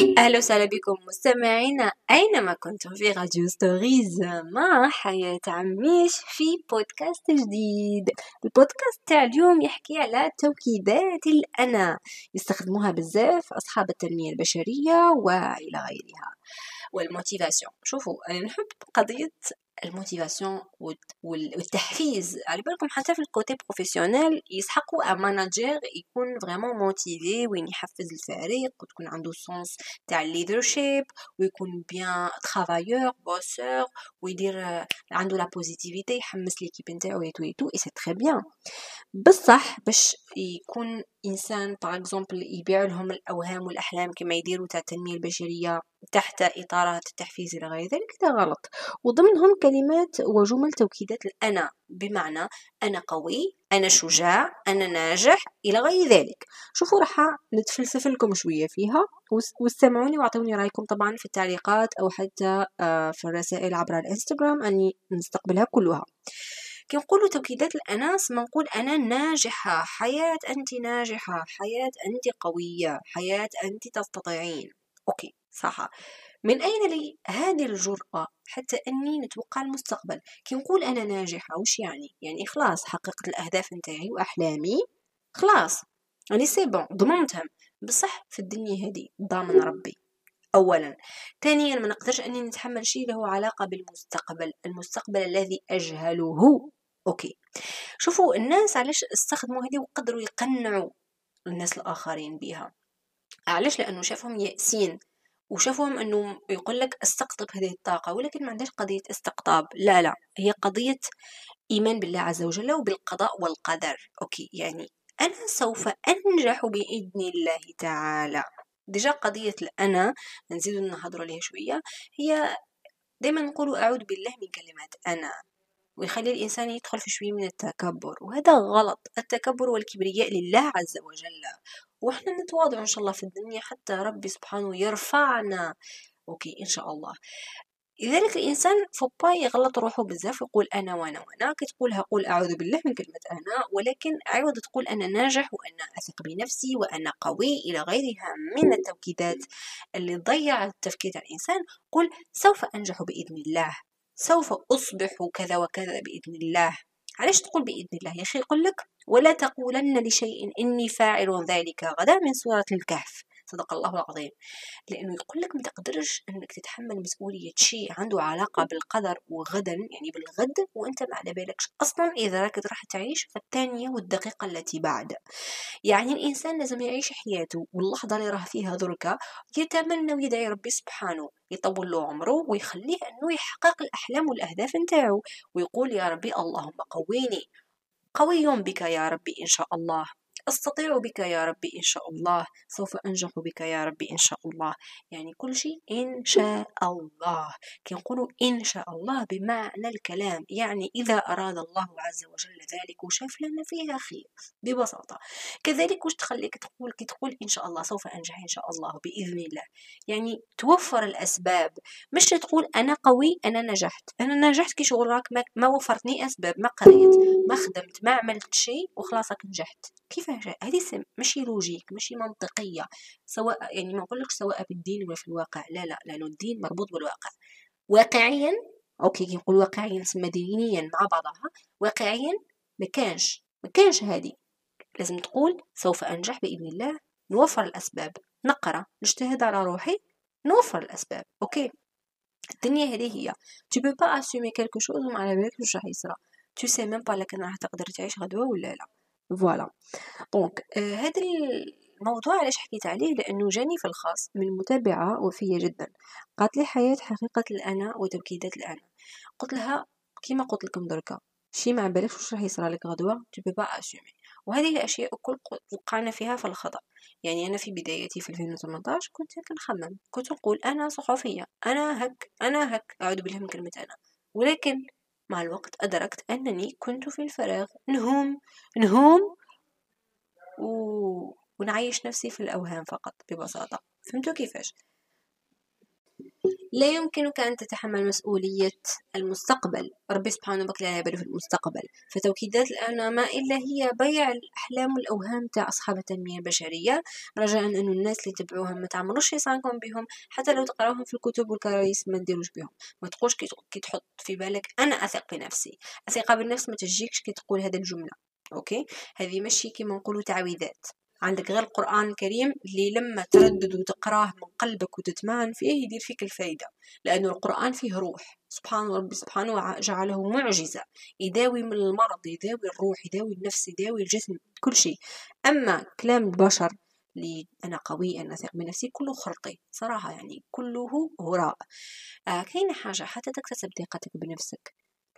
أهلا وسهلا بكم مستمعينا أينما كنتم في راديو ستوريز مع حياة عميش في بودكاست جديد. البودكاست تاع اليوم يحكي على توكيدات الأنا. يستخدموها بزاف أصحاب التنمية البشرية وإلى غيرها. وال motivation. شوفوا أنا نحب قضية ال motivation والتحفيز. على بالكم حتى في ال côté professionnel يسحقوا un manager يكون vraiment motivé وين يحفز الفريق وتكون عنده sens تاع ال leadership ويكون bien travailleur bosseur ويدير عنده la positivité يحمس l'équipe نتاعو et tout et tout et c'est très bien بصح باش يكون إنسان par exemple يبيع لهم الأوهام والأحلام كما يديروا تاع التنمية البشرية تحت إطارات التحفيز إلى غير ذلك هذا غلط. وضمنهم كلمات وجمل توكيدات الأنا بمعنى أنا قوي أنا شجاع أنا ناجح إلى غير ذلك. شوفوا راح نتفلسف لكم شوية فيها واستمعوني وأعطوني رأيكم طبعا في التعليقات أو حتى آه، في الرسائل عبر الإنستغرام أني نستقبلها كلها. كي نقولوا توكيدات الأنا سما نقول أنا ناجحة. حياة أنت ناجحة. حياة أنت قوية. حياة أنت تستطيعين. OK صح. من أين لي هذه الجرأة حتى أني نتوقع المستقبل؟ كي نقول أنا ناجحة وش يعني؟ يعني خلاص حققت الأهداف نتاعي وأحلامي خلاص يعني c'est bon ضمنتهم. بصح في الدنيا هذه ضامن ربي اولا. ثانيا ما نقدرش أني نتحمل شيء له علاقة بالمستقبل المستقبل الذي أجهله. OK. شوفوا الناس علاش استخدموا هذه وقدروا يقنعوا الناس الآخرين بها؟ علاش؟ لأنه شافهم يأسين. وشافهم إنه يقول لك استقطب هذه الطاقة ولكن ما عندهاش قضية استقطاب. لا لا هي قضية إيمان بالله عز وجل وبالقضاء والقدر. OK يعني أنا سوف أنجح بإذن الله تعالى. déjà قضية الأنا نزيد نهضروا عليها شوية هي دائما نقول أعوذ بالله من كلمات أنا ويخلي الإنسان يدخل في شوية من التكبر وهذا غلط. التكبر والكبرياء لله عز وجل. وإحنا نتواضع إن شاء الله في الدنيا حتى ربي سبحانه يرفعنا. OK إن شاء الله. لذلك الإنسان فوبا يغلط روحه بزاف يقول أنا وأنا وأنا كي تقولها قول أعوذ بالله من كلمة أنا ولكن عوض تقول أنا ناجح وأنا أثق بنفسي وأنا قوي إلى غيرها من التوكيدات اللي تضيع التفكير الإنسان. قل سوف أنجح بإذن الله سوف أصبح كذا وكذا بإذن الله. علاش تقول بإذن الله يا أخي؟ يقول لك ولا تقولن لشيء إني فاعل ذلك غدا من سورة الكهف. صدق الله العظيم. لأنه يقول لك ما تقدرش إنك تتحمل مسؤولية شيء عنده علاقة بالقدر وغدا يعني بالغد وأنت ما على بالكش أصلا إذا راك راح تعيش في الثانية والدقيقة التي بعد. يعني الإنسان لازم يعيش حياته واللحظة اللي راه فيها دركا يتمنى ويدعي ربي سبحانه يطول له عمره ويخليه إنه يحقق الأحلام والأهداف نتاعو ويقول يا ربي اللهم قويني قوي بك يا ربي إن شاء الله. أستطيع بك يا ربي إن شاء الله سوف أنجح بك يا ربي إن شاء الله. يعني كل شيء إن شاء الله. كي نقولوا إن شاء الله بمعنى الكلام. يعني إذا أراد الله عز وجل ذلك وشاف لنا فيها خير ببساطة. كذلك وش تخليك تقول؟ كي تقول إن شاء الله سوف أنجح إن شاء الله بإذن الله. يعني توفر الأسباب. مش تقول أنا قوي أنا نجحت. أنا نجحت كي شغل راك ما وفرتني أسباب ما قريت ما خدمت ما عملت شيء وخلاص نجحت. كيف هذه ماشي logique ماشي منطقية. سواء يعني ما نقولكش سواء في الدين ولا في الواقع. لا لا لأنه الدين مربوط بالواقع. واقعيا OK كي نقول واقعيا نسمى دينيا مع بعضها. واقعيا ما كانش ما كانش هذه. لازم تقول سوف أنجح بإذن الله نوفر الأسباب. نقرأ نجتهد على روحي نوفر الأسباب. OK. الدنيا هذه هي. Tu peux pas assumer quelque chose وما على بالك واش راح يصرى tu sais même pas لكن راح تقدر تعيش غدوة ولا لا. ف voilà donc آه هذا الموضوع علاش حكيت عليه؟ لأنه جاني في الخاص من متابعة وفية جدا. قالت لي حياة حقيقة الأنا وتوكيدات الأنا. قلت لها كيما قلت لكم دركا شي ما بالكش واش راح يصرى لك غدوة؟ tu peux pas assumer وهذه الاشياء الكل وقعنا فيها في الخطأ. يعني أنا في بدايتي في 2018 كنت كنخمم كنت نقول أنا صحفيه أنا هك أنا هك. أعوذ بالله من كلمة أنا. ولكن مع الوقت أدركت أنني كنت في الفراغ. نهوم نهوم و... ونعيش نفسي في الأوهام فقط ببساطة. فهمتوا كيفاش؟ لا يمكنك أن تتحمل مسؤولية المستقبل. ربي سبحانه بك لا يبالي في المستقبل. فتوكيدات الآن ما إلا هي بيع الأحلام والأوهام تاع أصحاب التنمية البشرية. رجاء أن الناس اللي تبعوها ما تعملوش يصانكم بهم حتى لو تقراوهم في الكتب والكراريس ما نديروش بهم. ما تقولش كي تحط في بالك أنا أثق بنفسي. الثقة بالنفس ما تجيكش كي تقول هذه الجملة. OK؟ هذه ماشي كيما نقولوا تعويذات. عندك غير القرآن الكريم اللي لما تردد وتقراه من قلبك وتتمعن فيه يدير فيك الفايدة لأنه القرآن فيه روح. سبحان ربي سبحانه جعله معجزة. يداوي من المرض يداوي الروح يداوي النفس يداوي الجسم كل شيء. أما كلام البشر اللي أنا قوي أنا أثق بنفسي كله خرقي صراحة يعني كله هراء. آه كاين حاجة؟ حتى تكتسب ثقتك بنفسك.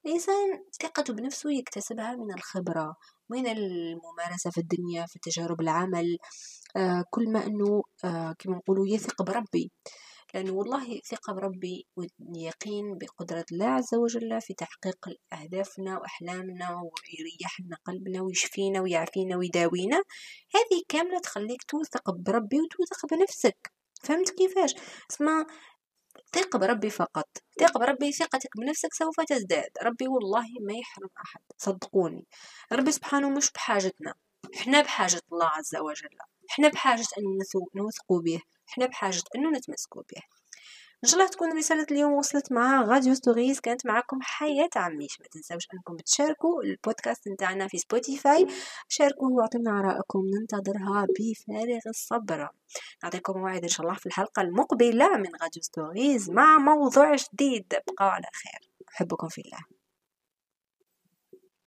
الإنسان ثقته بنفسه يكتسبها من الخبرة من الممارسة في الدنيا في تجارب العمل؟ آه كل ما أنه آه كما نقولوا يثق بربي. لأنه والله ثقة بربي واليقين بقدرة الله عز وجل في تحقيق أهدافنا وأحلامنا ويريح لنا قلبنا ويشفينا ويعافينا ويداوينا. هذه كاملة تخليك توثق بربي وتوثق بنفسك. فهمت كيفاش؟ اسمع ثق بربي فقط. ثق بربي ثقتك بنفسك سوف تزداد. ربي والله ما يحرم أحد. صدقوني. ربي سبحانه مش بحاجتنا. إحنا بحاجة الله عز وجل. إحنا بحاجة أن نوثقوا به. إحنا بحاجة أنه نتمسكوا به. ان شاء الله تكون رسالة اليوم وصلت مع راديو ستوريز كانت معكم حياة عميش ما تنسوش أنكم بتشاركوا البودكاست نتاعنا في Spotify. شاركوه وأعطونا آراءكم ننتظرها بفارغ الصبر. نعطيكم موعد إن شاء الله في الحلقة المقبلة من راديو ستوريز مع موضوع جديد. بقوا على خير. أحبكم في الله.